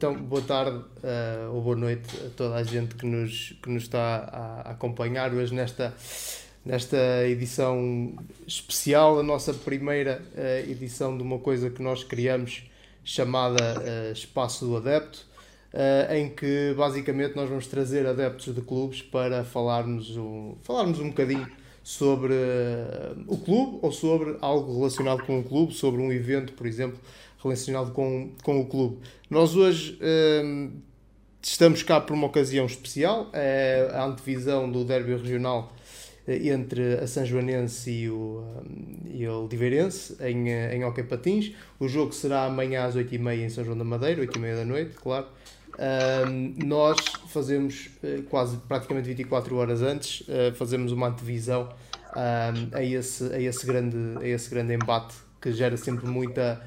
Então, boa tarde uh, ou boa noite a toda a gente que nos, que nos está a, acompanhar hoje nesta, nesta edição especial, a nossa primeira uh, edição de uma coisa que nós criamos chamada uh, Espaço do Adepto, em que basicamente nós vamos trazer adeptos de clubes para falarmos um, falarmos um bocadinho sobre o clube ou sobre algo relacionado com o clube, sobre um evento, por exemplo relacionado com, com o clube. Nós hoje um, estamos cá por uma ocasião especial, é a antevisão do derby regional eh, entre a São Joanense e o, um, e o Oliveirense em, eh, em Hockey Patins. O jogo será amanhã às 8h30 em São João da Madeira, 8h30 da noite, claro. Um, nós fazemos uh, quase praticamente 24 horas antes, uh, fazemos uma antevisão um, a, esse, a, esse grande, a esse grande embate que gera sempre muita,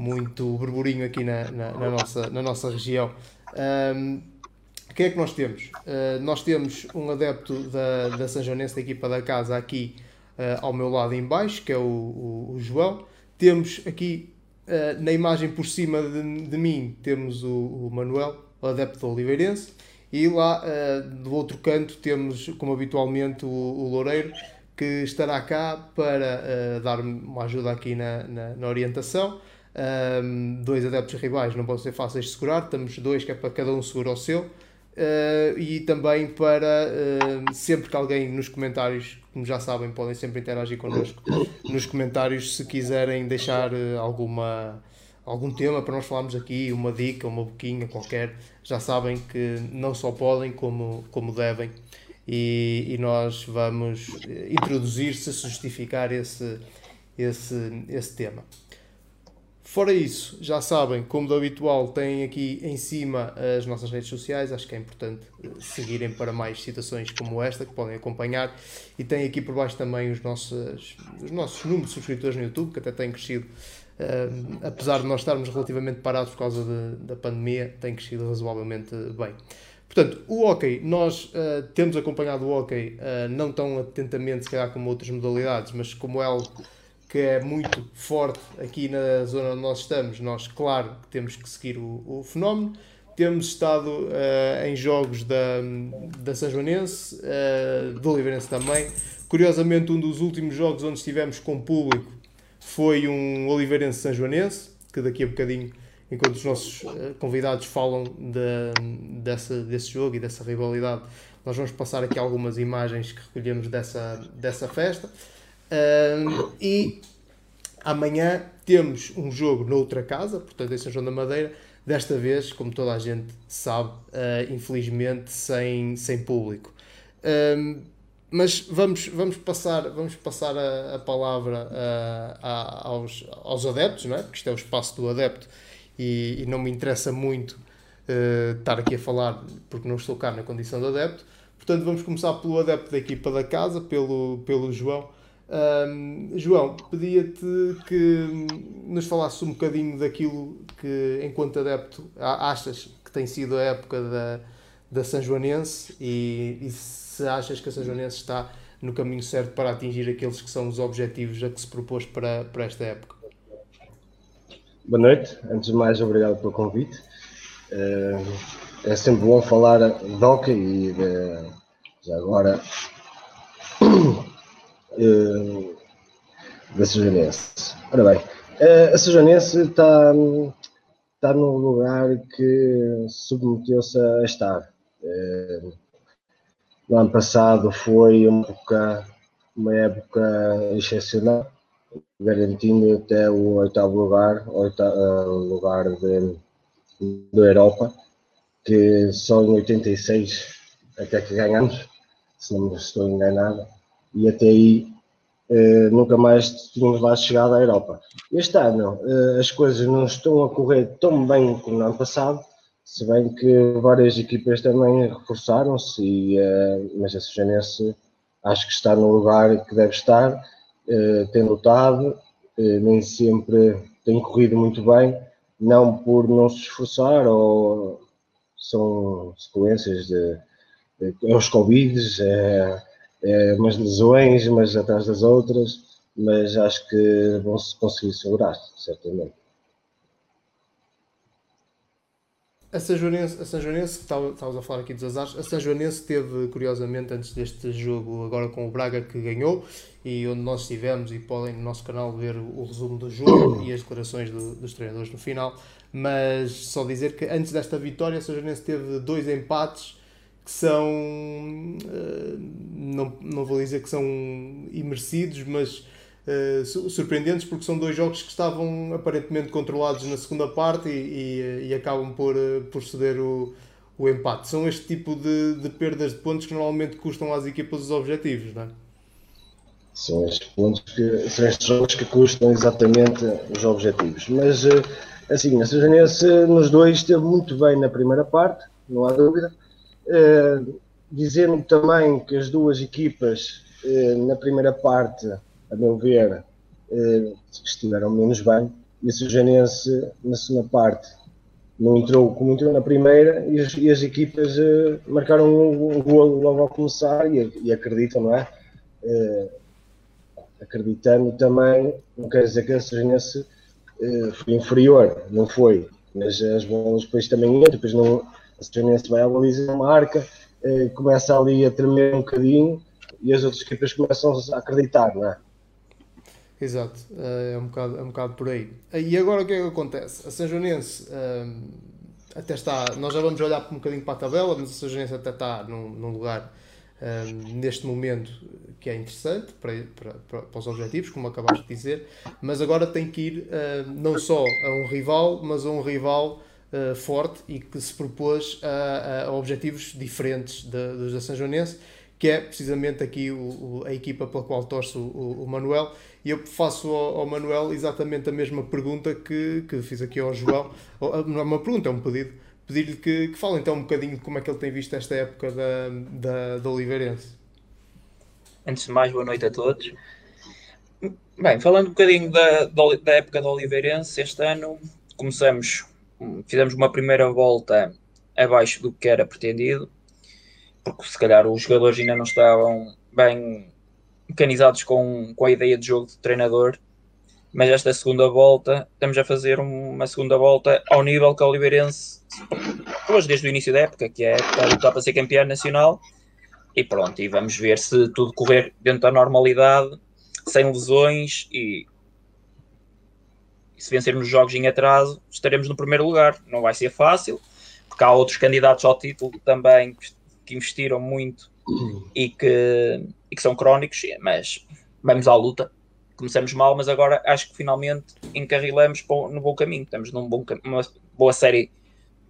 muito burburinho aqui na, na, na nossa, na nossa região. Um, quem é que nós temos? Uh, nós temos um adepto da, da São Joanense, da equipa da casa, aqui uh, ao meu lado em baixo, que é o, o, o João. Temos aqui uh, na imagem por cima de, de mim, temos o, o, Manuel, o adepto do Oliveirense. E lá do outro canto temos, como habitualmente, o, o Loureiro, que estará cá para dar-me uma ajuda aqui na, na, na orientação. Um, dois adeptos rivais não vão ser fáceis de segurar, temos dois que é para cada um segurar o seu. Uh, e também para uh, sempre que alguém nos comentários, como já sabem, podem sempre interagir connosco nos comentários se quiserem deixar uh, alguma, algum tema para nós falarmos aqui, uma dica, uma boquinha qualquer, já sabem que não só podem como, como devem e, e nós vamos introduzir se justificar esse, esse, esse tema. Fora isso, já sabem, como do habitual, têm aqui em cima as nossas redes sociais. Acho que é importante eh, seguirem para mais situações como esta, que podem acompanhar. E tem aqui por baixo também os nossos, os nossos números de subscritores no YouTube, que até têm crescido. Uh, apesar de nós estarmos relativamente parados por causa de, da pandemia, tem crescido razoavelmente bem. Portanto, o hockey, nós uh, temos acompanhado o hockey, uh, não tão atentamente, se calhar, como outras modalidades, mas como é algo que é muito forte aqui na zona onde nós estamos, nós, claro, temos que seguir o, o fenómeno. Temos estado uh, em jogos da, da São Joanense, uh, do Oliveirense também. Curiosamente, um dos últimos jogos onde estivemos com público foi um Oliveirense São Joanense, que daqui a bocadinho, enquanto os nossos uh, convidados falam de, dessa, desse jogo e dessa rivalidade, nós vamos passar aqui algumas imagens que recolhemos dessa, dessa festa. E amanhã temos um jogo noutra casa, portanto em São João da Madeira, desta vez, como toda a gente sabe, uh, infelizmente sem, sem público. Mas vamos, vamos passar, vamos passar a, a palavra uh, a, aos, aos adeptos, não é? porque isto é o espaço do adepto e, e não me interessa muito uh, estar aqui a falar porque não estou cá na condição de adepto. Portanto, vamos começar pelo adepto da equipa da casa, pelo, pelo João. Um, João, pedia-te que nos falasses um bocadinho daquilo que, enquanto adepto, achas que tem sido a época da, da São Joanense e, e se achas que a São Joanense está no caminho certo para atingir aqueles que são os objetivos a que se propôs para, para esta época. Boa noite, antes de mais, obrigado pelo convite. É sempre bom falar de hockey e de, já agora uh, da Sejanense. Ora bem, uh, a Sejanense está, está num lugar que submeteu-se a estar. Uh, no ano passado foi uma época, uma época excepcional, garantindo até o oitavo lugar, oitavo, lugar de, da Europa, que só em 86 até que ganhamos, se não me estou enganado e até aí uh, nunca mais tínhamos lá chegado à Europa. Este ano uh, as coisas não estão a correr tão bem como no ano passado, se bem que várias equipas também reforçaram-se, uh, mas a Sujanense acho que está no lugar que deve estar, tem lutado, nem sempre tem corrido muito bem, não por não se esforçar ou são sequências de, de, de os Covids, é, umas lesões, umas atrás das outras, mas acho que vão se conseguir segurar, certamente. A São Joanense, a São Joanense estávamos a falar aqui dos azares, a São Joanense teve, curiosamente, antes deste jogo, agora com o Braga, que ganhou, e onde nós estivemos, e podem no nosso canal ver o, resumo do jogo e as declarações do, dos treinadores no final, mas só dizer que antes desta vitória, a São Joanense teve dois empates que são, uh, não, não vou dizer que são imerecidos, mas uh, surpreendentes porque são dois jogos que estavam aparentemente controlados na segunda parte e, e, e acabam por, por ceder o, o empate. São este tipo de, de perdas de pontos que normalmente custam às equipas os objetivos, não é? São estes pontos que são estes jogos que custam exatamente os objetivos. Mas assim, a Sejanense nos dois esteve muito bem na primeira parte, não há dúvida. Uh, dizendo também que as duas equipas uh, na primeira parte a meu ver, eh, estiveram menos bem. E a Sujanense, na segunda parte, não entrou como entrou na primeira e as, e as equipas eh, marcaram um, um gol logo ao começar e, e acreditam, não é? Eh, acreditando também, não quer dizer que a Sujanense foi inferior, não foi, mas as bolas depois também entram, depois não, a Sujanense vai à baliza, marca, começa ali a tremer um bocadinho e as outras equipas começam a acreditar, não é? Exato, eh, é um, bocado, é um bocado por aí. E agora o que é que acontece? A São eh, até está, nós já vamos olhar um bocadinho para a tabela, mas a São até está num, num lugar eh, neste momento que é interessante para, para, para, os objetivos, como acabaste de dizer, mas agora tem que ir não só a um rival, mas a um rival uh, forte e que se propôs a, a objetivos diferentes dos da São Joanense, que é precisamente aqui o, o, a equipa pela qual torce o, o Manuel e eu faço ao, ao, Manuel exatamente a mesma pergunta que, que fiz aqui ao João. Não é uma pergunta, é um pedido. Pedir-lhe que, que fale então um bocadinho como é que ele tem visto esta época da, da, da Oliveirense. Antes de mais, boa noite a todos. Bem, falando um bocadinho da, da época da Oliveirense, este ano começamos, fizemos uma primeira volta abaixo do que era pretendido, porque se calhar os jogadores ainda não estavam bem mecanizados com, com a ideia de jogo de treinador, mas esta segunda volta, estamos a fazer uma segunda volta ao nível que o Oliveirense pôs desde o início da época, que é a lutar para ser campeão nacional, e pronto, e vamos ver se tudo correr dentro da normalidade, sem lesões e, e se vencermos os jogos em atraso, estaremos no primeiro lugar. Não vai ser fácil, porque há outros candidatos ao título também que investiram muito e que, e que são crónicos, mas vamos à luta. Começamos mal, mas agora acho que finalmente encarrilamos no bom caminho. Estamos numa boa série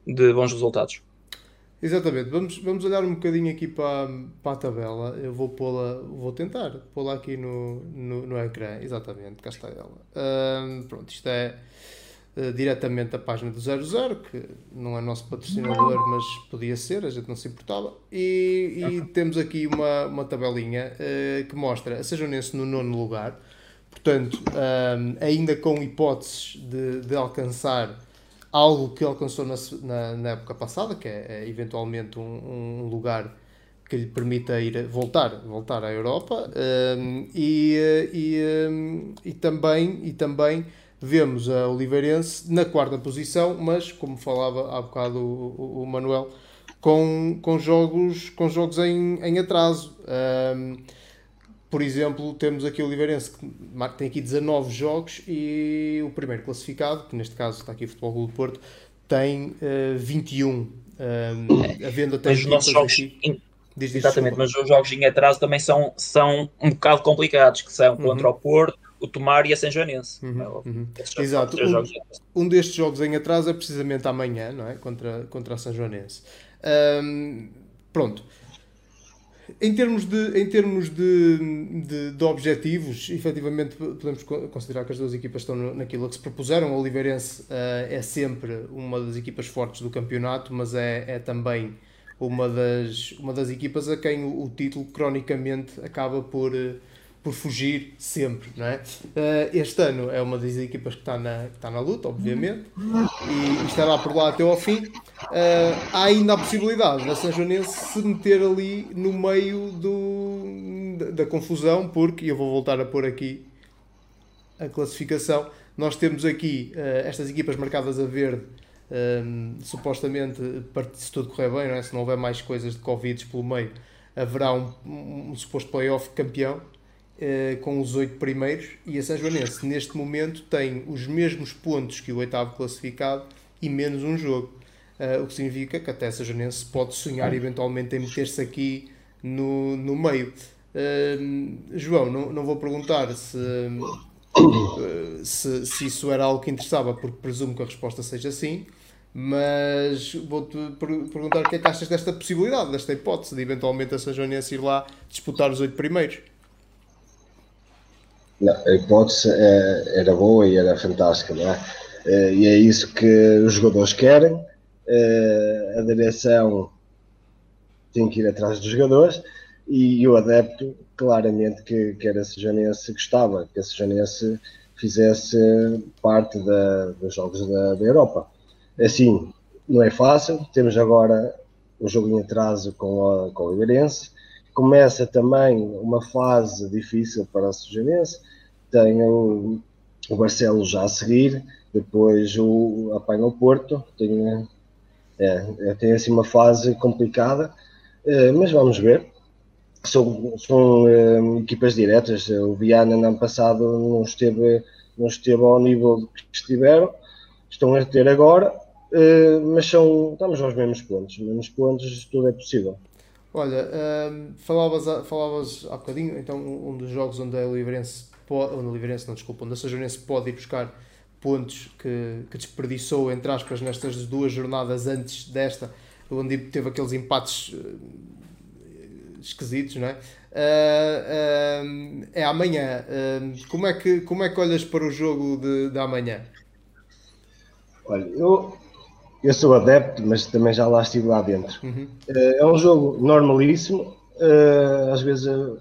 de bons resultados. Exatamente, vamos, vamos olhar um bocadinho aqui para, para a tabela. Eu vou pô-la, vou tentar pô-la aqui no, no, no ecrã. Exatamente, cá está ela. Pronto, isto é uh, diretamente a página do 00, que não é nosso patrocinador, mas podia ser, a gente não se importava. E, e temos aqui uma, uma tabelinha uh, que mostra a Sejonense no nono lugar, portanto, um, ainda com hipóteses de, de alcançar algo que alcançou na, na, na época passada, que é, é eventualmente um, um, lugar que lhe permita ir voltar voltar à Europa um, e, e, um, e também e também vemos a Oliveirense na quarta posição, mas como falava há bocado o, o, Manuel, com, com jogos, com jogos em, em atraso. Um, por exemplo, temos aqui o Oliveirense que tem aqui 19 jogos e o primeiro classificado, que neste caso está aqui o Futebol Clube do Porto, tem uh, 21. Um, havendo até os nossos jogos aqui. Diz, diz, Exatamente, desculpa. mas os jogos em atraso também são, são um bocado complicados, que são contra uhum. o Porto, o Tomar e a São Joanense. Uhum, é uhum. Exato. Um, um, destes jogos em atraso é precisamente amanhã, não é? Contra, contra a São Joanense. Um, pronto. Em termos de, em termos de, de, de, objetivos, efetivamente podemos considerar que as duas equipas estão naquilo que se propuseram. O Oliveirense uh, é sempre uma das equipas fortes do campeonato, mas é, é também uma das, uma das equipas a quem o, o título, cronicamente, acaba por, uh, por fugir sempre, não é? Uh, este ano é uma das equipas que está na, está na luta, obviamente, e, e estará por lá até ao fim. Uh, há ainda a possibilidade da São Joanense se meter ali no meio do, da, confusão, porque, eu vou voltar a pôr aqui a classificação, nós temos aqui uh, estas equipas marcadas a verde Um, supostamente, se tudo correr bem, não é? se não houver mais coisas de Covid pelo meio, haverá um, um, um suposto playoff campeão uh, com os oito primeiros e a São Joanense neste momento tem os mesmos pontos que o oitavo classificado e menos um jogo. Uh, o que significa que até a São Joanense pode sonhar eventualmente em meter-se aqui no, no meio. Uh, João, não, não vou perguntar se, se, se isso era algo que interessava, porque presumo que a resposta seja sim. Mas vou-te perguntar o que é que achas desta possibilidade, desta hipótese de eventualmente a São Joanense ir lá disputar os oito primeiros? Não, a hipótese é, era boa e era fantástica, não é? Eh, e é isso que os jogadores querem. Eh, a direção tem que ir atrás dos jogadores e o adepto, claramente, que, que era Sejanense, gostava que a Sejanense fizesse parte da, dos jogos da, da Europa. Assim, não é fácil. Temos agora o jogo em atraso com, a, com o Iberense. Começa também uma fase difícil para a Sujanense. Tem o, o Barcelos já a seguir, depois o apanha o Porto. Tem, é, é, tem assim uma fase complicada, é, mas vamos ver. São, são é, equipas diretas. O Viana, no ano passado, não esteve, não esteve ao nível que estiveram. Estão a ter agora Uh, mas são, estamos aos mesmos pontos, mesmos pontos, tudo é possível. Olha, uh, falavas, falavas há bocadinho, então, um dos jogos onde a Oliveirense, onde a Oliveirense não, desculpa, onde a Sajonense pode ir buscar pontos que, que desperdiçou, entre aspas, nestas duas jornadas antes desta, onde teve aqueles empates uh, esquisitos, não é? Uh, uh, é amanhã. Uh, como, é que, como é que olhas para o jogo de, de amanhã? Olha, eu, eu sou adepto, mas também já lá estive lá dentro. Uhum. Eh, é um jogo normalíssimo. Eh, às vezes eh,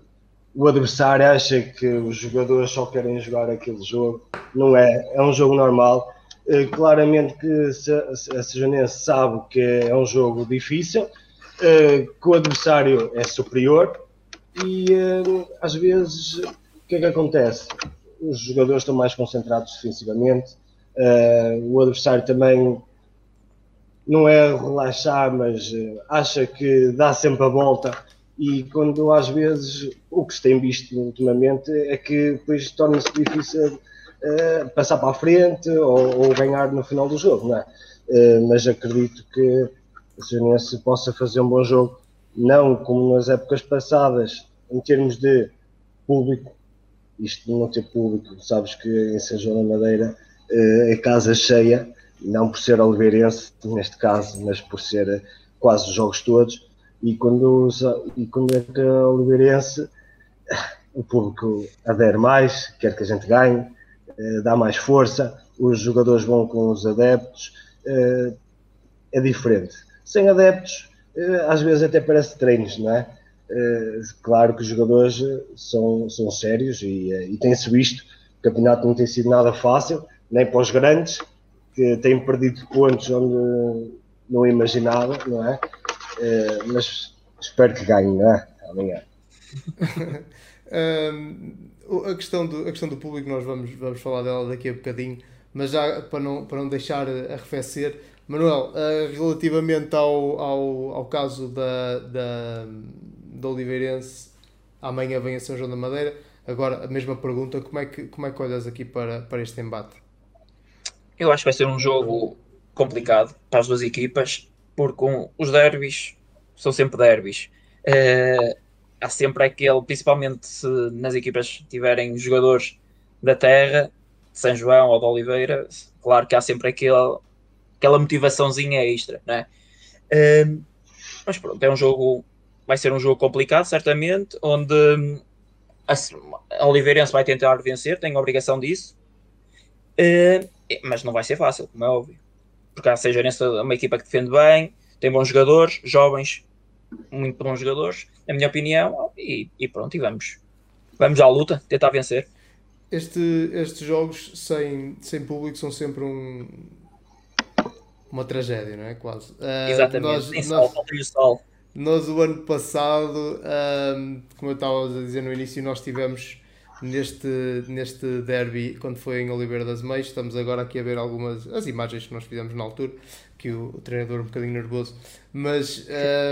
o adversário acha que os jogadores só querem jogar aquele jogo. Não é. É um jogo normal. Claramente que a Sejanense sabe que é um jogo difícil, que o adversário é superior e às vezes o que é que acontece? Os jogadores estão mais concentrados defensivamente, o adversário também não é relaxar, mas uh, acha que dá sempre a volta. E quando às vezes o que se tem visto ultimamente é que depois torna-se difícil uh, passar para a frente ou, ou, ganhar no final do jogo, não é? Uh, mas acredito que o Senense possa fazer um bom jogo, não como nas épocas passadas, em termos de público, isto não ter público, sabes que em São João da Madeira é casa cheia, não por ser oliveirense neste caso, mas por ser quase os jogos todos. E quando, e quando é que a oliveirense, o público adere mais, quer que a gente ganhe, eh, dá mais força, os jogadores vão com os adeptos, eh, é diferente. Sem adeptos, eh, às vezes até parece treinos, não é? Claro que os jogadores são, são sérios e, e tem-se visto, o campeonato não tem sido nada fácil, nem para os grandes, que têm perdido pontos onde não imaginava, não é? Uh, mas espero que ganhe, não é? Amanhã. a, questão do, a questão do público, nós vamos, vamos falar dela daqui a bocadinho, mas já para não, para não deixar arrefecer, Manuel, uh, relativamente ao, ao, ao caso da, da, da Oliveirense, amanhã vem a São João da Madeira. Agora, a mesma pergunta, como é que, como é que olhas aqui para, para este embate? Eu acho que vai ser um jogo complicado para as duas equipas, porque um, os derbys são sempre derbys. Uh, há sempre aquele, principalmente se nas equipas tiverem jogadores da terra, de São João ou de Oliveira, claro que há sempre aquele, aquela motivaçãozinha extra, né? Uh, mas pronto, é um jogo, vai ser um jogo complicado, certamente, onde a, a Oliveirense vai tentar vencer, tem a obrigação disso. Uh, mas não vai ser fácil, como é óbvio. Porque a Seijarense é uma equipa que defende bem, tem bons jogadores, jovens, muito bons jogadores, na minha opinião, e, e pronto, e vamos, vamos à luta, tentar vencer. Este, estes jogos sem, sem público são sempre um, uma tragédia, não é? Quase. Uh, Exatamente, nós, nós, sol, sol. Nós, o ano passado, uh, como eu estava a dizer no início, nós tivemos neste, neste derby quando foi em Oliveira das Meias. Estamos agora aqui a ver algumas as imagens que nós fizemos na altura, que o, o treinador um bocadinho nervoso, mas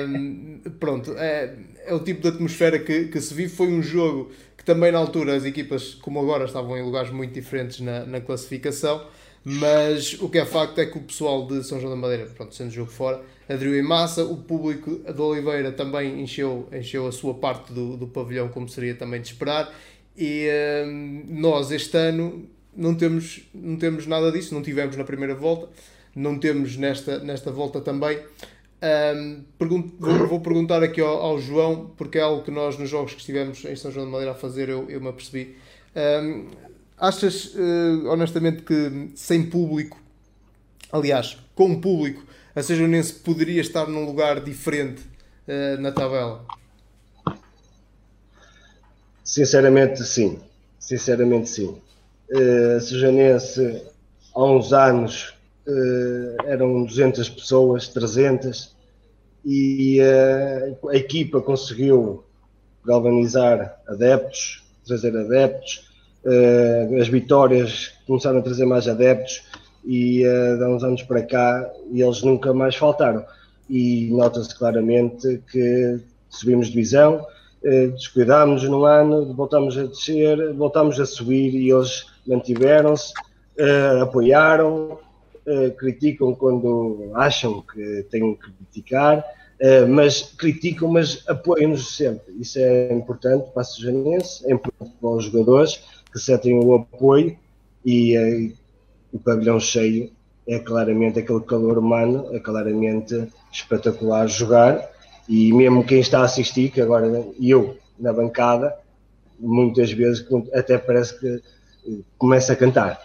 um, pronto, é, é o tipo de atmosfera que, que se vive. Foi um jogo que também na altura as equipas, como agora, estavam em lugares muito diferentes na, na classificação. Mas o que é facto é que o pessoal de São João da Madeira, pronto, sendo jogo fora, aderiu em massa. O público de Oliveira também encheu, encheu a sua parte do, do pavilhão, como seria também de esperar. E hum, nós, este ano, não temos, não temos nada disso, não tivemos na primeira volta, não temos nesta, nesta volta também. Um, pergunto, vou, vou, perguntar aqui ao, ao, João, porque é algo que nós, nos jogos que estivemos em São João da Madeira a fazer, eu, eu me apercebi. Um, achas, uh, honestamente, que sem público, aliás, com público, a Sejonense poderia estar num lugar diferente uh, na tabela? Sinceramente, sim. Sinceramente, sim. Uh, a Sejonense, há uns anos, uh, eram 200 pessoas, 300, e uh, a equipa conseguiu galvanizar adeptos, trazer adeptos, uh, as vitórias começaram a trazer mais adeptos e uh, há uns anos para cá eles nunca mais faltaram. E nota-se claramente que subimos divisão, descuidámos num ano, voltámos a descer, voltámos a subir e eles mantiveram-se, uh, apoiaram, criticam quando acham que têm que criticar, mas criticam, mas apoiam-nos sempre. Isso é importante para a Sejanense, é importante para os jogadores que sentem o apoio e o pavilhão cheio é claramente aquele calor humano, é claramente espetacular jogar e mesmo quem está a assistir, que agora eu na bancada, muitas vezes até parece que eh, começa a cantar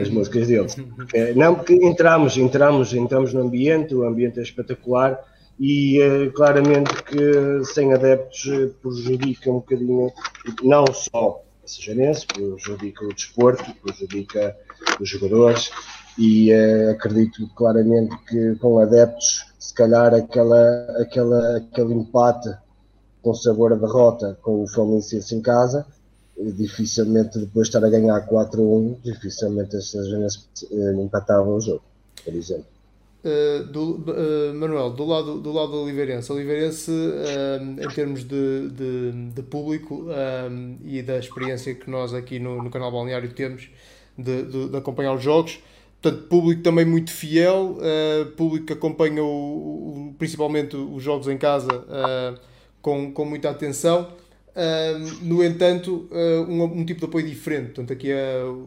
as músicas deles. Porque, não, porque entramos, entramos, entramos no ambiente, o ambiente é espetacular e uh, claramente que sem adeptos prejudica um bocadinho, não só sejarense, prejudica o desporto, prejudica os jogadores e uh, acredito claramente que com adeptos, se calhar aquela, aquela, aquele empate com sabor a derrota com o Fluminense em casa, dificilmente depois de estar a ganhar 4-1, dificilmente a Sejarense uh, empatava o jogo, por exemplo. Uh, do, uh, Manuel, do lado, do lado do Oliveirense, Oliveirense em termos de, de, de público e da experiência que nós aqui no, no canal Balneário temos de, de, acompanhar os jogos, portanto, público também muito fiel, público que acompanha o, o, principalmente os jogos em casa com, com muita atenção. no entanto, um, um, tipo de apoio diferente. Portanto, aqui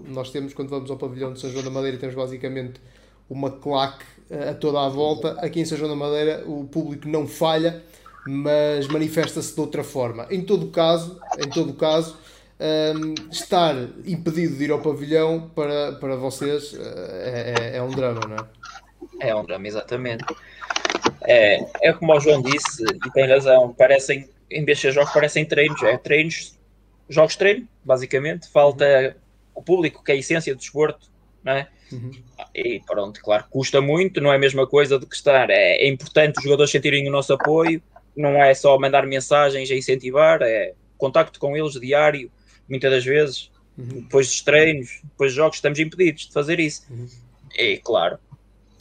nós temos, quando vamos ao pavilhão de São João da Madeira, temos basicamente uma claque a toda a volta. Aqui em São João da Madeira o público não falha, mas manifesta-se de outra forma. Em todo caso, em todo caso, um, estar impedido de ir ao pavilhão para, para vocês é, é, é um drama, não é? É um drama, exatamente. É, é como o João disse, e tem razão, parecem, em vez de ser jogos, parecem treinos, é treinos, jogos de treino, basicamente. Falta o público, que é a essência do desporto, não é? Uhum. E pronto, claro, custa muito, não é a mesma coisa do que estar. É, é, importante os jogadores sentirem o nosso apoio, não é só mandar mensagens a incentivar, é contacto com eles diário, muitas das vezes, uhum. depois dos treinos, depois dos jogos, estamos impedidos de fazer isso. Uhum. E claro,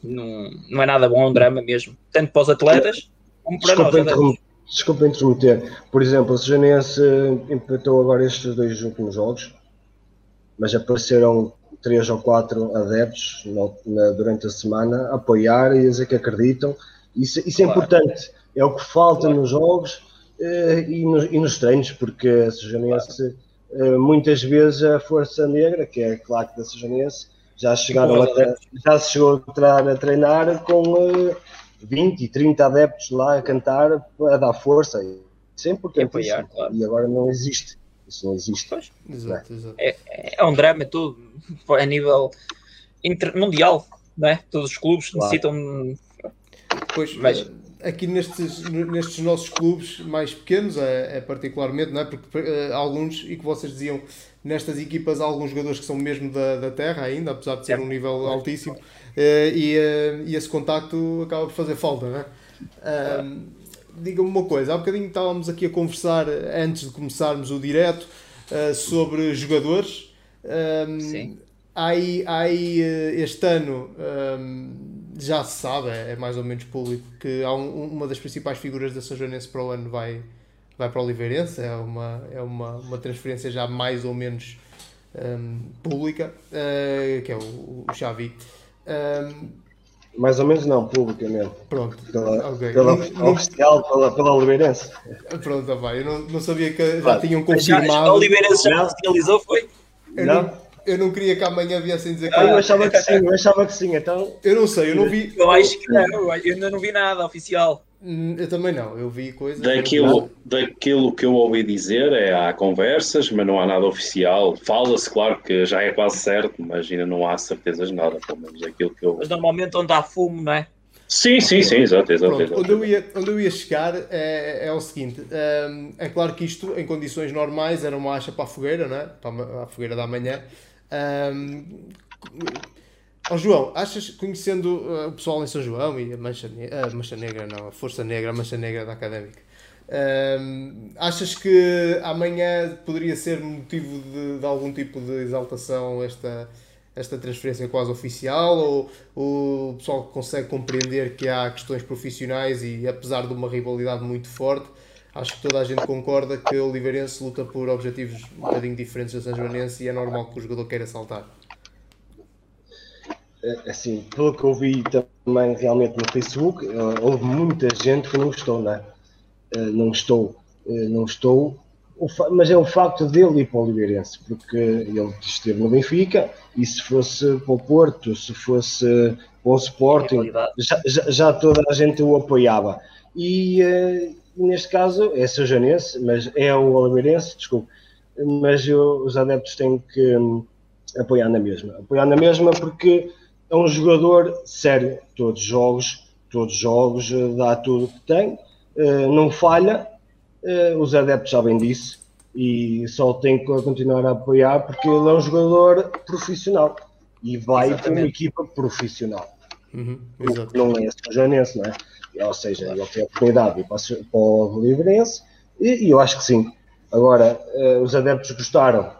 não, não é nada bom, é um drama mesmo, tanto para os atletas como para Desculpa nós. Desculpa interromper. Por exemplo, o Sejanense empatou agora estes dois últimos jogos, mas apareceram três ou quatro adeptos no, na, durante a semana apoiar e dizer que acreditam. Isso, isso é claro. importante, é o que falta claro. nos jogos eh, e, nos, e, nos, treinos, porque a Sejanense, eh, muitas vezes a Força Negra, que é a claque da Sejanense, já chegaram a, já se chegou a, a treinar com eh, 20 e 30 adeptos lá a cantar, a dar força. É importante. Apoiar, claro. E agora não existe. Isso não existe. Pois. Exato, exato. É, é um drama tudo a nível inter, mundial, não é? Todos os clubes claro. necessitam. Pois, Mas... Eh, aqui nestes, nestes nossos clubes mais pequenos, é, é particularmente, não é? Porque uh, alguns, e que vocês diziam, nestas equipas há alguns jogadores que são mesmo da, da terra ainda, apesar de ser é. um nível altíssimo, uh, e, uh, e esse contacto acaba por fazer falta, não é? Diga-me uma coisa, há bocadinho estávamos aqui a conversar antes de começarmos o direto sobre jogadores. Sim. Aí, aí este ano já se sabe, é, é, mais ou menos público, que há um, uma das principais figuras da São Joanense para o ano vai, vai para o Oliveirense, é uma, é uma, uma transferência já mais ou menos um, pública, uh, que é o, o Xavi. Um, mais ou menos não, pública mesmo. Pronto, pela, okay. pela não, oficial, pela, pela Oliveirense. Pronto, vai. Eu não, não sabia que já tinham confirmado. Já, a Oliveirense já oficializou, foi? Eu não. não eu não queria que amanhã viessem dizer que. Ah, eu achava que sim, eu achava que sim, então. Eu não sei, eu não vi. Eu acho que não, eu ainda não vi nada oficial. Hum, eu também não, eu vi coisas. Daquilo, daquilo que eu ouvi dizer, é há conversas, mas não há nada oficial. Fala-se, claro que já é quase certo, mas ainda não há certezas de nada, pelo menos aquilo que eu. Mas normalmente onde há fumo, não é? Sim, sim, sim, exato, exato. Pronto, exato. Onde, eu ia, onde eu ia chegar é, é o seguinte: um, é claro que isto, em condições normais, era uma acha para a fogueira, não é? Para a fogueira da manhã. Um, Oh, João, achas, conhecendo uh, o pessoal em São João e a Mancha, a Mancha Negra, não, a Força Negra, a Mancha Negra da Académica, uh, achas que amanhã poderia ser motivo de, de, algum tipo de exaltação esta, esta transferência quase oficial? Ou, ou o pessoal consegue compreender que há questões profissionais e, apesar de uma rivalidade muito forte, acho que toda a gente concorda que o Oliveirense luta por objetivos um bocadinho diferentes da São Joanense e é normal que o jogador queira saltar? É, assim, pelo que eu vi também realmente no Facebook, eh, houve muita gente que não gostou, não é? Eh, não estou, eh, não estou, mas é o facto dele ir para o Oliveirense, porque ele esteve no Benfica e se fosse para o Porto, se fosse para o Sporting, já, já, já toda a gente o apoiava. E, neste caso é Sajanense, mas é o Oliveirense, desculpe, mas eu, os adeptos têm que hum, apoiar na mesma. Apoiar na mesma porque é um jogador sério, todos os jogos, todos os jogos, eh, dá tudo o que tem, eh, não falha, eh, os adeptos sabem disso e só tem que continuar a apoiar porque ele é um jogador profissional e vai para uma equipa profissional. Uhum, não é janense, não é? Ou seja, ele tem a oportunidade para, para o Livrense e, e, eu acho que sim. Agora, os adeptos gostaram,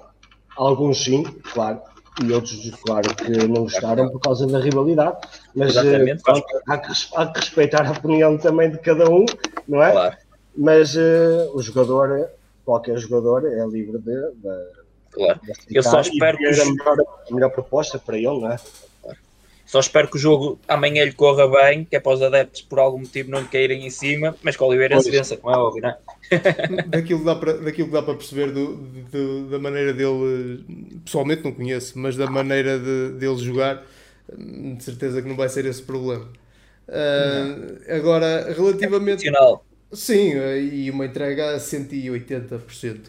alguns sim, claro, e outros, claro, que não gostaram por causa da rivalidade, mas uh, há, que, há, que, respeitar a opinião também de cada um, não é? Claro. Mas uh, o jogador, qualquer jogador, é livre de. de claro. De Eu só espero que. A melhor, a melhor proposta para ele, não é? Só espero que o jogo amanhã lhe corra bem, que é para os adeptos por algum motivo não caírem em cima, mas que o Oliveira se vença, como é óbvio, não é? daquilo, que dá para, daquilo que dá para perceber do, do, da maneira dele, pessoalmente não conheço, mas da maneira de, dele jogar, de certeza que não vai ser esse problema. Uh, agora, relativamente. Sim, e uma entrega a 180%.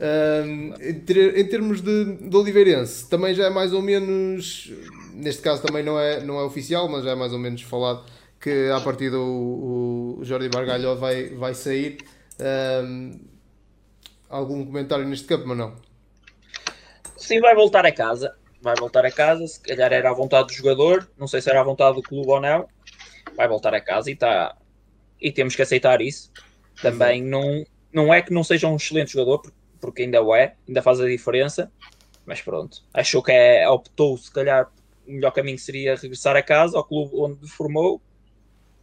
Uh, em, termos de, de Oliveirense, também já é mais ou menos neste caso também não é, não é oficial, mas já é mais ou menos falado que a partir do o Jordi Bargalho vai, vai sair. Um, algum comentário neste campo, mas não? Sim, vai voltar a casa. Vai voltar a casa, se calhar era à vontade do jogador, não sei se era à vontade do clube ou não. Vai voltar a casa e está. E temos que aceitar isso. Também não, não é que não seja um excelente jogador, porque ainda o é, ainda faz a diferença. Mas pronto, achou que é, optou se calhar o melhor caminho seria regressar a casa, ao clube onde formou.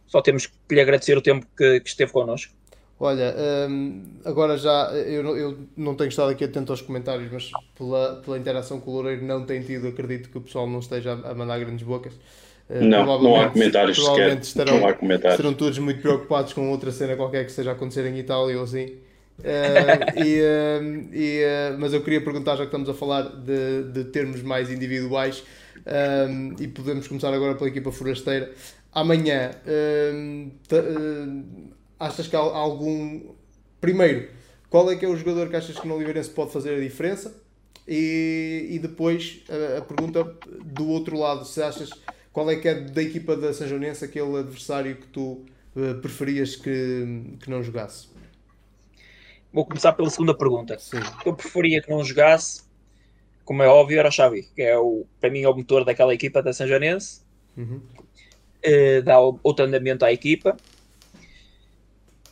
Só temos que lhe agradecer o tempo que, que esteve connosco. Olha, hum, agora já, eu, eu não tenho estado aqui atento aos comentários, mas pela, pela interação com o Loureiro não tem tido, acredito que o pessoal não esteja a mandar grandes bocas. Uh, não, não há comentários provavelmente sequer. Estarão, não há comentários. estarão todos muito preocupados com outra cena qualquer que esteja a acontecer em Itália ou assim. Uh, e, uh, e, uh, mas eu queria perguntar, já que estamos a falar de, de termos mais individuais, um, e podemos começar agora pela equipa forasteira. Amanhã, um, achas que há algum. Primeiro, qual é que é o jogador que achas que no Oliveirense pode fazer a diferença? E, e depois a, a, pergunta do outro lado, se achas qual é que é da equipa da São Joanense aquele adversário que tu preferias que, que não jogasse? Vou começar pela segunda pergunta. Sim. Eu preferia que não jogasse como é óbvio, era o Xavi, que é o, para mim é o motor daquela equipa da São Uhum. Uh, dá outro andamento à equipa.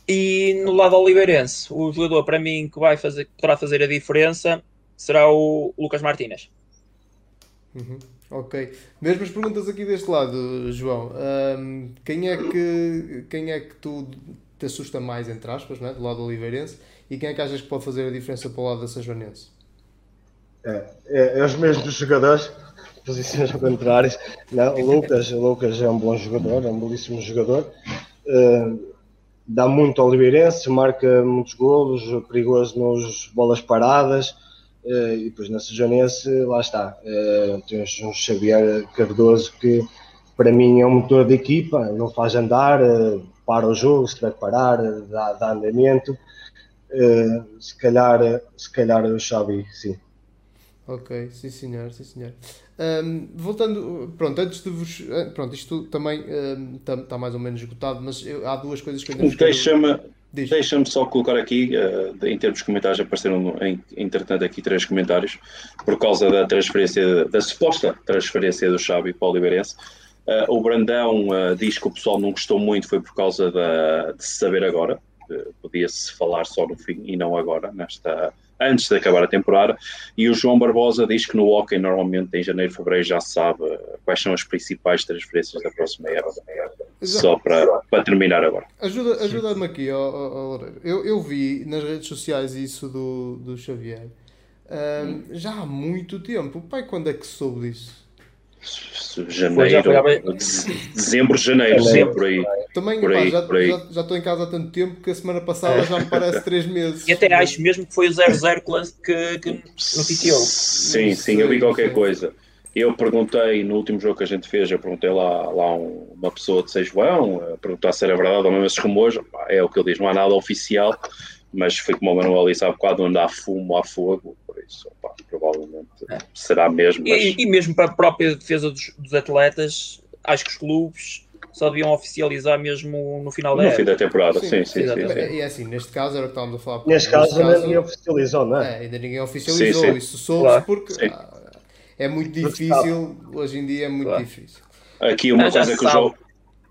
E no lado oliveirense, o jogador para mim que vai fazer, que poderá fazer a diferença será o Lucas Martínez. Uhum. Ok. Mesmas perguntas aqui deste lado, João. Um, quem, é que, quem é que tu te assusta mais, entre aspas, né? do lado oliveirense? E quem é que achas que pode fazer a diferença para o lado da Sajoanense? É, é, é os mesmos jogadores, posições contrárias. Não, o Lucas, Lucas é um bom jogador, é um belíssimo jogador. Uh, dá muito ao Oliveirense, marca muitos golos, perigoso nos bolas paradas. Uh, e depois na Sejanense, lá está. Uh, tens um Xavier Cardoso que para mim é um motor de equipa, não faz andar, uh, para o jogo, se tiver que parar, dá, dá andamento. Se calhar, se calhar o Xavi, sim. Ok, sim senhor, sim senhor. Um, voltando, pronto, antes de vos. Eh, pronto, isto também está um, tá mais ou menos esgotado, mas eu, há duas coisas que eu ainda Deixa-me deixa só colocar aqui, uh, em termos de comentários, apareceram em, entretanto aqui três comentários, por causa da transferência, da suposta transferência do Xavi para o Liberense. Uh, o Brandão uh, diz que o pessoal não gostou muito, foi por causa da, de se saber agora. Podia-se falar só no fim e não agora, nesta antes de acabar a temporada. E o João Barbosa diz que no hockey, normalmente em janeiro, fevereiro, já sabe quais são as principais transferências da próxima época. Só para, para terminar agora. Ajuda-me ajuda aqui, ó, ó, eu, eu vi nas redes sociais isso do, do Xavier. Um, já há muito tempo. O pai, quando é que soube disso? Janeiro, dezembro, janeiro, sempre por aí. Também, por aí, já, por aí. Já, já, estou em casa há tanto tempo que a semana passada já me parece três meses. E até acho mesmo que foi o 00 que, que noticiou. Sim, sim, eu vi qualquer coisa. Eu perguntei, no último jogo que a gente fez, eu perguntei lá, lá um, uma pessoa de Seijoão, perguntar se era verdade ou não esses rumores. É o que ele diz, não há nada oficial, mas foi como o Manuel disse há bocado, onde há fumo, há fogo, por isso, opa, provavelmente é. será mesmo. Mas... E, e, mesmo para a própria defesa dos, dos, atletas, acho que os clubes só deviam oficializar mesmo no final da No fim da temporada, sim, sim, sim. sim, sim. E é assim, neste caso era o que estávamos a falar. Neste caso ainda ninguém oficializou, não é? é? Ainda ninguém oficializou, sim, sim. isso soube claro. porque ah, é muito difícil, hoje em dia é muito claro. difícil. Aqui uma coisa que o jogo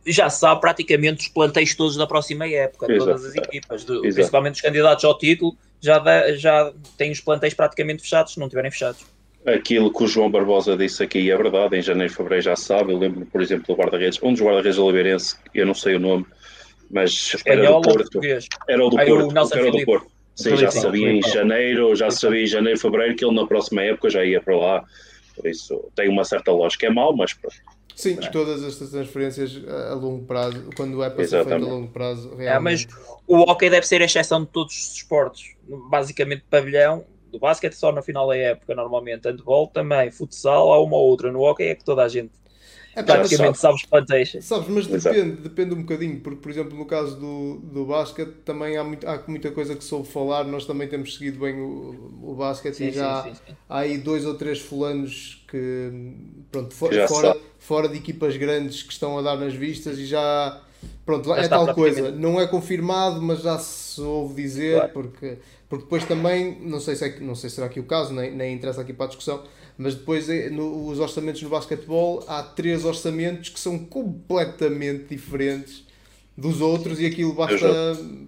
já sabe praticamente os plantéis todos da próxima época, Exato. todas as equipas, do, principalmente os candidatos ao título, já, dá, já têm os plantéis praticamente fechados, se não estiverem fechados. Aquilo que o João Barbosa disse aqui é verdade, em janeiro e fevereiro já sabe, eu lembro, por exemplo, do guarda-redes, um dos guarda-redes oliveirense, eu não sei o nome, mas Espanhol era do Porto. Era o do Aí Porto. O era do Porto. Sim, já sabia em janeiro, já sabia em janeiro, fevereiro que ele na próxima época já ia para lá. Por isso tem uma certa lógica. É mau, mas pronto. Sim, é? todas estas transferências a longo prazo, quando é para ser feito a longo prazo, realmente. É, mas o hockey deve ser a exceção de todos os esportes. Basicamente, pavilhão, do basquete só no final da época, normalmente. Handball também, futsal, há uma ou outra. No hockey é que toda a gente é, praticamente sabe os plantéis. Sabes, mas depende, depende um bocadinho, porque, por exemplo, no caso do, do basquete, também há, muito, há muita coisa que soube falar. Nós também temos seguido bem o, o basquete sim, e já sim, sim, há aí dois ou três fulanos que, pronto, for, fora, fora de equipas grandes que estão a dar nas vistas e já. Pronto, já é tal coisa. Não é confirmado, mas já se ouve dizer, claro. porque, porque depois também, não sei se, é, não sei se será aqui o caso, nem, nem interessa aqui para a discussão mas depois eh, no, os orçamentos no basquetebol há três orçamentos que são completamente diferentes dos outros e aquilo basta,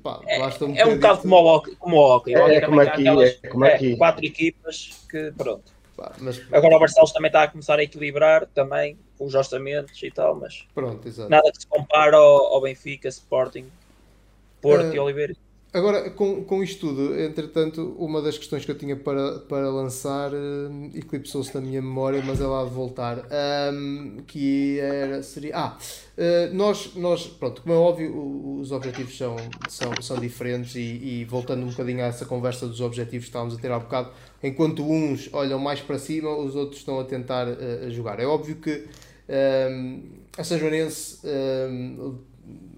pá, é, basta um É um bocado como o hockey. Como o hockey. É, é, como aqui, aquelas, é como aqui. É, quatro equipas que pronto. Pá, mas, Agora o Barcelos também está a começar a equilibrar também com os orçamentos e tal, mas pronto, nada que se compara ao, ao Benfica, Sporting, Porto uh, e Oliveira. Agora, com, com isto tudo, entretanto, uma das questões que eu tinha para, para lançar uh, eclipsou-se na minha memória, mas ela há de voltar. Um, que era, seria. Ah, uh, nós, nós, pronto, como é óbvio, os objetivos são, são, são diferentes e, e, voltando um bocadinho a essa conversa dos objetivos que estávamos a ter há bocado, enquanto uns olham mais para cima, os outros estão a tentar uh, jogar. É óbvio que um, a São Joanense um,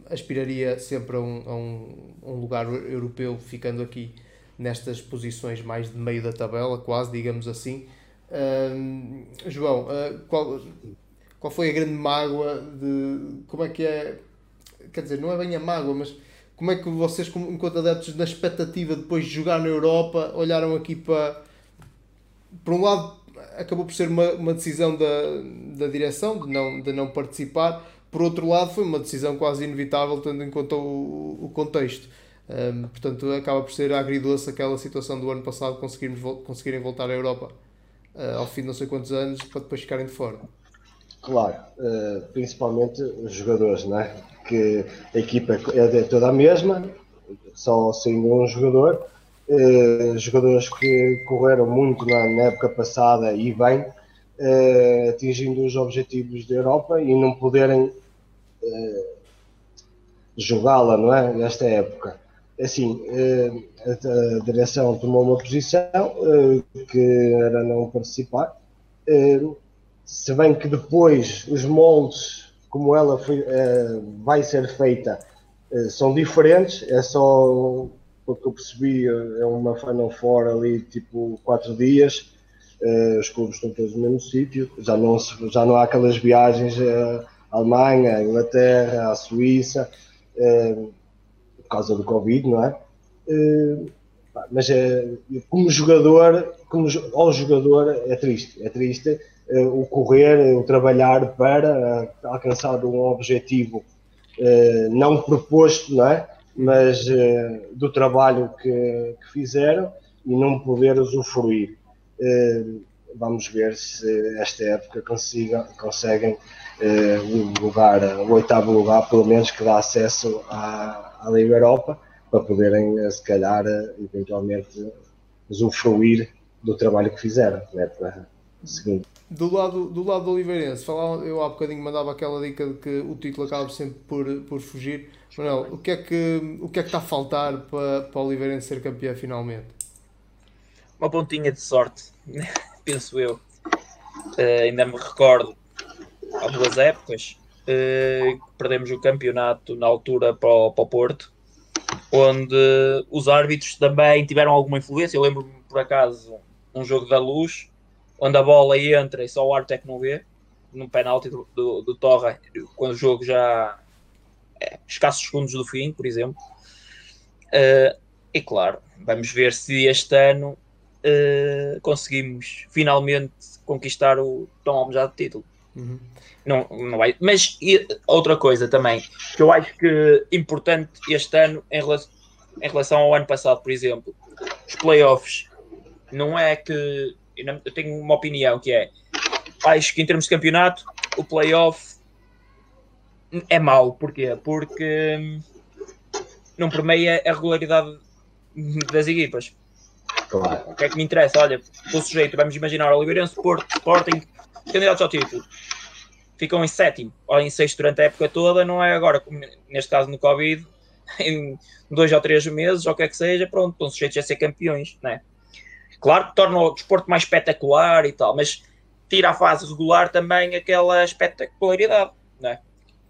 aspiraria sempre a um, a um um lugar europeu, ficando aqui nestas posições mais de meio da tabela, quase, digamos assim. Uh, João, uh, qual, qual foi a grande mágoa de. Como é que é. Quer dizer, não é bem a mágoa, mas como é que vocês, enquanto adeptos, na expectativa depois de jogar na Europa, olharam aqui para. Por um lado, acabou por ser uma, uma decisão da, da direção de não, de não participar, por outro lado, foi uma decisão quase inevitável, tendo em conta o, o contexto. Um, portanto, acaba por ser agridoce aquela situação do ano passado conseguirmos, conseguirem voltar à Europa uh, ao fim de não sei quantos anos para depois ficarem de fora. Claro, uh, principalmente os jogadores, não é? Que a equipa é toda a mesma, só sendo um jogador. Uh, jogadores que correram muito na, na época passada e bem, atingindo os objetivos da Europa e não poderem jogá-la, não é? Nesta época assim, a, direção tomou uma posição que era não participar se bem que depois os moldes, como ela foi, vai ser feita, são diferentes, é só, porque eu percebi, é uma Final Four ali, tipo, quatro dias, uh, os clubes estão todos no mesmo sítio, já não, já não há aquelas viagens à Alemanha, à Inglaterra, à Suíça, por causa do Covid, não é? mas como jogador, como, ao jogador é triste, é triste eh, o correr, o trabalhar para eh, alcançar um objetivo eh, não proposto, não é? Mas do trabalho que, que fizeram e não poder usufruir. Vamos ver se esta época consiga, conseguem o lugar, o oitavo lugar, pelo menos, que dá acesso à, à Liga Europa, para poderem, se calhar, eventualmente usufruir do trabalho que fizeram na época seguinte do lado do lado do Oliveirense, falava, eu há bocadinho mandava aquela dica de que o título acaba sempre por, por fugir. Manuel, o que, é que, o que é que está a faltar para, para o Oliveirense ser campeão finalmente? Uma pontinha de sorte, penso eu. Uh, ainda me recordo há duas épocas uh, perdemos o campeonato na altura para o, para o Porto, onde os árbitros também tiveram alguma influência. Eu lembro-me por acaso um jogo da luz onde a bola entra e só o Artec não vê, no penalti do, do, do Torre, quando o jogo já é, escassos segundos do fim, por exemplo. Uh, e claro, vamos ver se este ano uh, conseguimos finalmente conquistar o tão almejado título. Uhum. Não, não vai. Mas e, outra coisa também, que eu acho que importante este ano em relação, em relação ao ano passado, por exemplo, os playoffs. Não é que eu tenho uma opinião que é acho que em termos de campeonato o playoff é mau. Porquê? Porque hum, não permeia a regularidade das equipas. Claro. O que é que me interessa? Olha, estou sujeito, vamos imaginar Oliveirense, Porto, Sporting, candidatos ao título. Ficam em sétimo ou em sexto durante a época toda, não é agora, neste caso no Covid, em dois ou três meses, ou o que é que seja, pronto, estão sujeitos a ser campeões, não é? Claro que torna o desporto mais espetacular e tal, mas tira a fase regular também aquela espetacularidade, não é?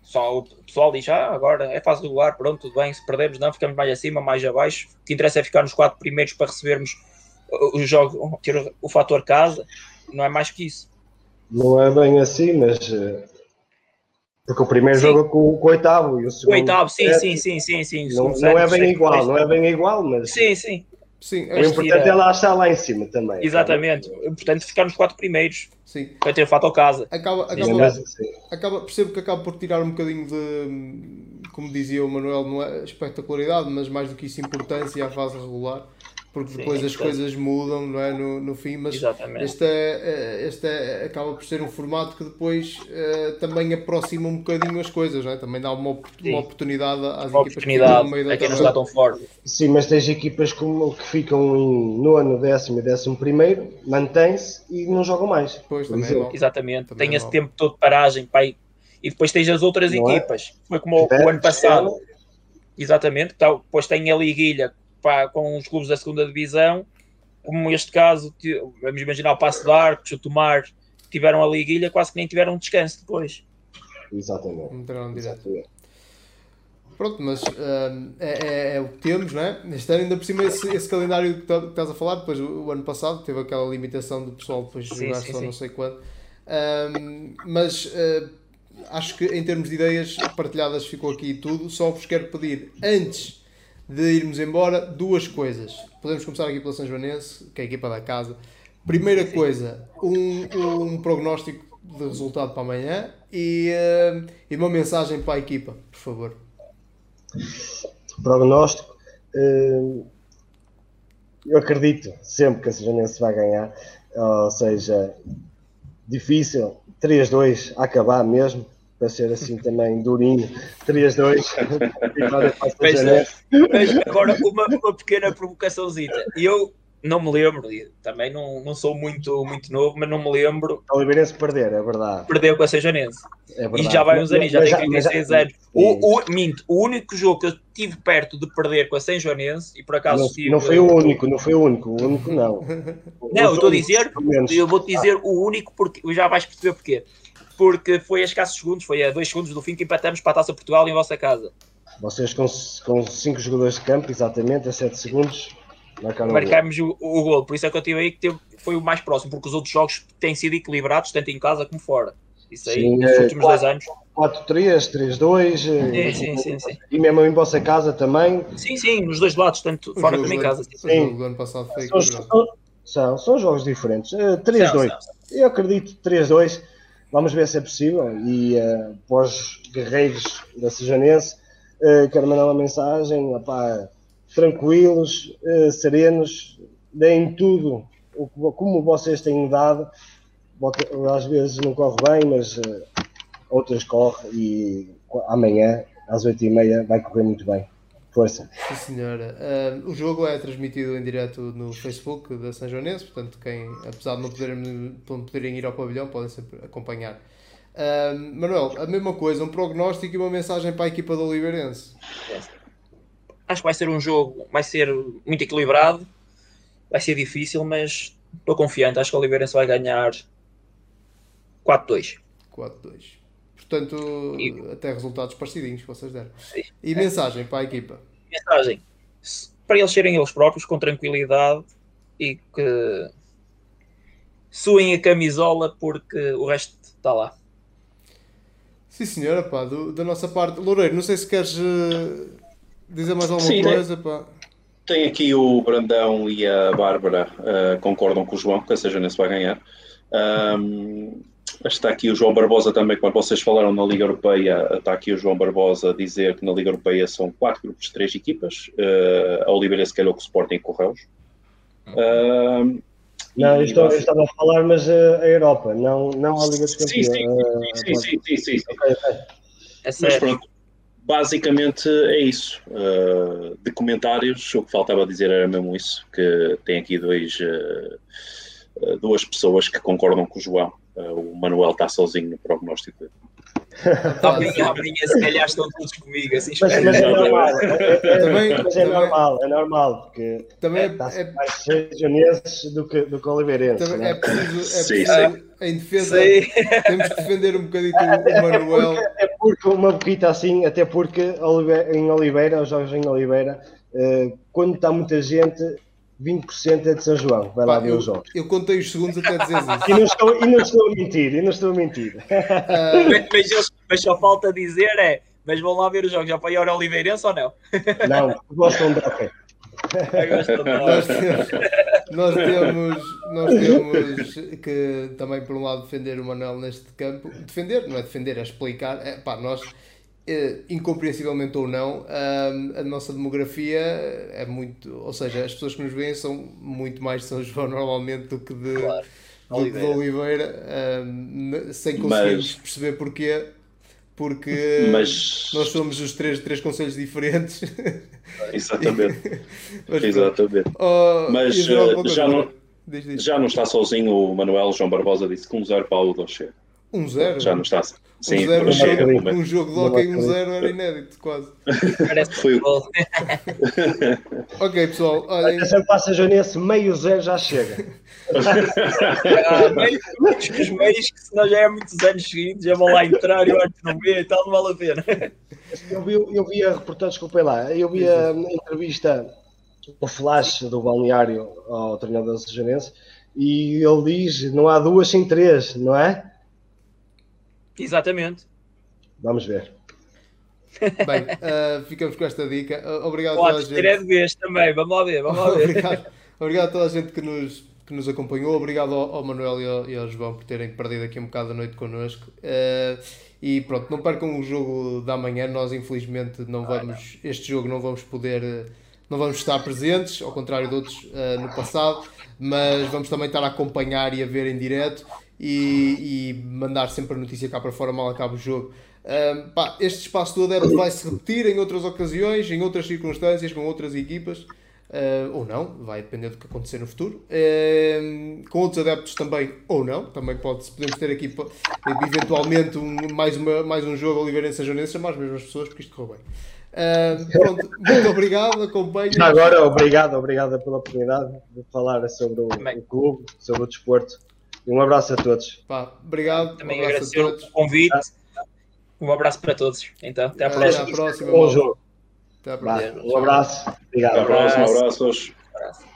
Só o pessoal diz, ah, agora é fase regular, pronto, tudo bem, se perdemos não, ficamos mais acima, mais abaixo. O que interessa é ficar nos quatro primeiros para recebermos o jogo, ter o fator casa, não é mais que isso. Não é bem assim, mas eh, porque o primeiro sim. jogo é com, com, o oitavo e o segundo. O oitavo, sim, sim, sim, sim, sim. Não, não é bem igual, não é bem igual, mas. Sim, sim. Sim, o importante é lá estar lá em cima também. Exatamente. O importante é ficar nos quatro primeiros. Sim. Para ter fato ao casa. Acaba, acaba, acaba, percebo que acaba por tirar um bocadinho de, como dizia o Manuel, não é espetacularidade, mas mais do que isso, importância à fase regular porque depois Sim, as coisas mudam não é, no, no fim, mas este, é, é, este é, acaba por ser um formato que depois uh, também aproxima um bocadinho as coisas, não é? também dá uma, uma oportunidade às uma equipas oportunidade que no meio da tabela. está tão forte. Sim, mas tens equipas como, que ficam em nono, décimo e décimo primeiro, mantém-se e não jogam mais. Pois, também é Exatamente, também tem é esse bom. tempo todo de paragem para ir. e depois tens as outras não é? equipas, foi como o, o ano passado. Exatamente, então, depois tem a liguilha pá, com os clubes da segunda divisão, como este caso, vamos imaginar o Passo de Arcos, o Tomar, tiveram a liguilha, quase que nem tiveram descanso depois. Exatamente. Entraram direto. Pronto, mas uh, é, é, é, o que temos, não é? Este ano, ainda por cima, esse, esse calendário que, tá, que estás a falar, depois o, o, ano passado teve aquela limitação do pessoal depois sim, jogar sim, só sim. não sei quando. Uh, mas uh, acho que em termos de ideias partilhadas ficou aqui tudo. Só vos quero pedir, antes de irmos embora, duas coisas. Podemos começar aqui pela São Joanense, que é a equipa da casa. Primeira coisa, um, um prognóstico de resultado para amanhã e, uh, e uma mensagem para a equipa, por favor. Prognóstico. Uh, eu acredito sempre que a Sejanense vai ganhar, ou seja, difícil, 3-2 a acabar mesmo, para ser assim também durinho, 3-2. mas, agora uma, uma pequena provocaçãozinha. Eu não me lembro, também não, não sou muito, muito novo, mas não me lembro. O Oliveirense perder, é verdade. Perdeu com a Sejanense. É verdade. E já vai uns anos, já tem 36 anos. O, o, minto, o único jogo que eu tive perto de perder com a Sejanense, e por acaso não, tive, não foi o único, não foi o único, o único não. não, eu estou a dizer, eu vou-te dizer o único, porque já vais perceber porquê. Porque foi a escassos segundos, foi a dois segundos do fim que empatamos para a Taça Portugal em vossa casa. Vocês com 5 jogadores de campo, exatamente, a 7 segundos, marcámos o, o gol. Por isso é que eu tive aí que teve, foi o mais próximo, porque os outros jogos têm sido equilibrados, tanto em casa como fora. Isso aí, sim, nos é, últimos 4, dois anos. 4-3, 3-2. Sim, sim, sim, sim, E mesmo em vossa casa também. Sim, sim, nos dois lados, tanto fora como em casa. Sim. O ano passado foi são, são, são, jogos diferentes. Uh, eh, 3-2. Eu acredito 3-2. Vamos ver se é possível. E uh, os guerreiros da Sejanense, uh, quero mandar uma mensagem. Opá, tranquilos, uh, serenos, deem tudo o, como vocês têm dado. Às vezes não corre bem, mas uh, outras corre e amanhã, às 8h30, vai correr muito bem. Força. Sim, senhora. Uh, o jogo é transmitido em direto no Facebook da São Joanense, portanto, quem, apesar de não poderem, não poderem ir ao pavilhão, podem sempre acompanhar. Uh, Manuel, a mesma coisa, um prognóstico e uma mensagem para a equipa do Oliveirense. Acho que vai ser um jogo, vai ser muito equilibrado, vai ser difícil, mas estou confiante. Acho que o Oliveirense vai ganhar 4-2. 4-2. Portanto, e... até resultados parecidinhos que vocês deram. Sim. E mensagem para a equipa? Mensagem para eles serem eles próprios, com tranquilidade e que suem a camisola porque o resto está lá. Sim, senhora, pá, do, da nossa parte. Loureiro, não sei se queres uh, Dizer mais alguma Sim, coisa? Pá. Tem aqui o Brandão e a Bárbara uh, concordam com o João, que seja nesse vai ganhar. Um, está aqui o João Barbosa também, quando vocês falaram na Liga Europeia, está aqui o João Barbosa a dizer que na Liga Europeia são quatro grupos de três equipas. Uh, a Oliveira se calhou com o Sporting e Correios. Uh, não, eu, estou, eu, estava a falar, mas uh, a Europa, não, não a Liga dos Campeões. Sim, sim, sim, sim, sim, sim, sim. Okay, okay. É mas pronto, basicamente é isso. Uh, de comentários, o que faltava dizer era mesmo isso, que tem aqui dois, uh, duas pessoas que concordam com o João. O Manuel está sozinho no prognóstico dele. Amanhã, amanhã se calhar estão todos comigo, assim mas, mas é normal, é, é, também, mas é também, normal, é normal, porque também está é, mais sejonenses do que, do que oliveirenses. Também né? é preciso, é preciso em defesa, temos que defender um bocadinho o Manuel. É porque, é porque uma boquita assim, até porque em Oliveira, os jogos em Oliveira, uh, quando está muita gente, 20% é de São João. Vai Pá, lá ver eu, os jogos. Eu contei os segundos até dizer isso. e, não estou, e não estou a mentir, e não estou a mentir. Uh... Mas, mas, só falta dizer é, mas vão lá ver os jogos, já para ir ao Oliveirense ou não? Não, gostam de ok. nós, temos, nós, temos, nós temos que também por um lado defender o Manuel neste campo defender, não é defender, é explicar é, pá, nós incompreensivelmente ou não, uh, a nossa demografia é muito. Ou seja, as pessoas que nos veem são muito mais de São João normalmente do que de, claro. do Oliveira, de Oliveira uh, sem conseguirmos Mas... perceber porquê. Porque Mas... nós somos os três, três conselhos diferentes. Exatamente. Mas, Exatamente. Oh, Mas já, não, diz, diz. já não está sozinho o Manuel João Barbosa, disse que um zero para o Doce. Um zero? Já não está. Sim, um, zero, um, jogo, um jogo de hockey um zero era inédito, quase. Parece foi o. ok, pessoal. Olhem... Atenção, passa Janense, meio zero já chega. ah, meio, os meios, que senão já é muitos anos seguidos, já vão lá entrar e o árbitro não vê e tal, não vale a pena. Eu vi, eu vi a reportagem, desculpem lá, eu vi a entrevista, o flash do balneário ao treinador da Janense e ele diz: não há duas sem três, não é? Exatamente. Vamos ver. Bem, uh, ficamos com esta dica. Obrigado Pode a toda a gente. de vez também, vamos lá ver, vamos lá ver. obrigado, obrigado a toda a gente que nos, que nos acompanhou. Obrigado ao, ao Manuel e ao, e ao, João por terem perdido aqui um bocado a noite connosco. Uh, e pronto, não percam o jogo da manhã. Nós, infelizmente, não vamos. Este jogo não vamos poder. Não vamos estar presentes, ao contrário de outros uh, no passado, mas vamos também estar a acompanhar e a ver em direto e, e mandar sempre a notícia cá para fora, mal acaba o jogo. Uh, pá, este espaço todo é, vai se repetir em outras ocasiões, em outras circunstâncias, com outras equipas. Uh, ou não, vai depender do que acontecer no futuro. Uh, com outros adeptos também, ou não, também pode podemos ter aqui eventualmente um, mais, uma, mais um jogo Oliveirense Jonense, chamar as mesmas pessoas, porque isto correu bem. Uh, pronto, muito obrigado, acompanhe. Agora, obrigado, obrigado pela oportunidade de falar sobre o, o clube, sobre o desporto. Um abraço a todos. Pá, obrigado. Também um agradecer o convite. Um abraço para todos. Então, até à próxima. Até à próxima. Bom jogo. Até a próxima. Um abraço. Obrigado. Até a próxima. Abraços.